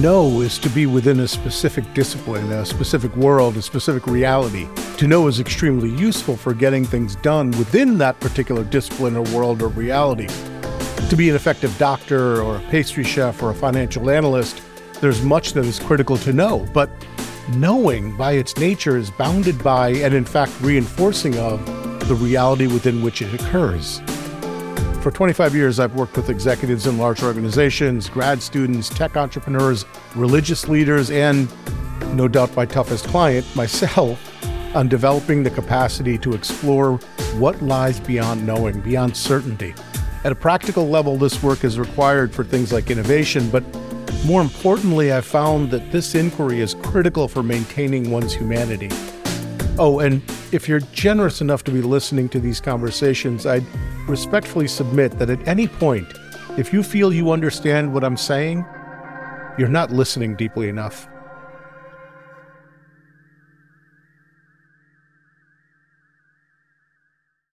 Know is to be within a specific discipline, a specific world, a specific reality. To know is extremely useful for getting things done within that particular discipline or world or reality. To be an effective doctor or a pastry chef or a financial analyst, there's much that is critical to know, but knowing by its nature is bounded by and in fact reinforcing of the reality within which it occurs. For 25 years, I've worked with executives in large organizations, grad students, tech entrepreneurs, religious leaders, and no doubt my toughest client, myself, on developing the capacity to explore what lies beyond knowing, beyond certainty. At a practical level, this work is required for things like innovation, but more importantly, I've found that this inquiry is critical for maintaining one's humanity. Oh, and if you're generous enough to be listening to these conversations, I'd respectfully submit that at any point, if you feel you understand what I'm saying, you're not listening deeply enough.